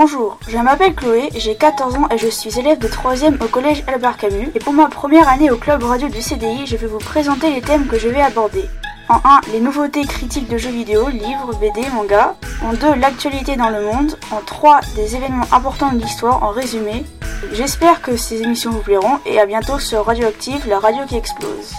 Bonjour, je m'appelle Chloé, j'ai 14 ans et je suis élève de 3ème au collège Albert Camus. Et pour ma première année au club radio du CDI, je vais vous présenter les thèmes que je vais aborder. En 1, les nouveautés critiques de jeux vidéo, livres, BD, mangas. En 2, l'actualité dans le monde. En 3, des événements importants de l'histoire en résumé. J'espère que ces émissions vous plairont et à bientôt sur Radioactive, la radio qui explose.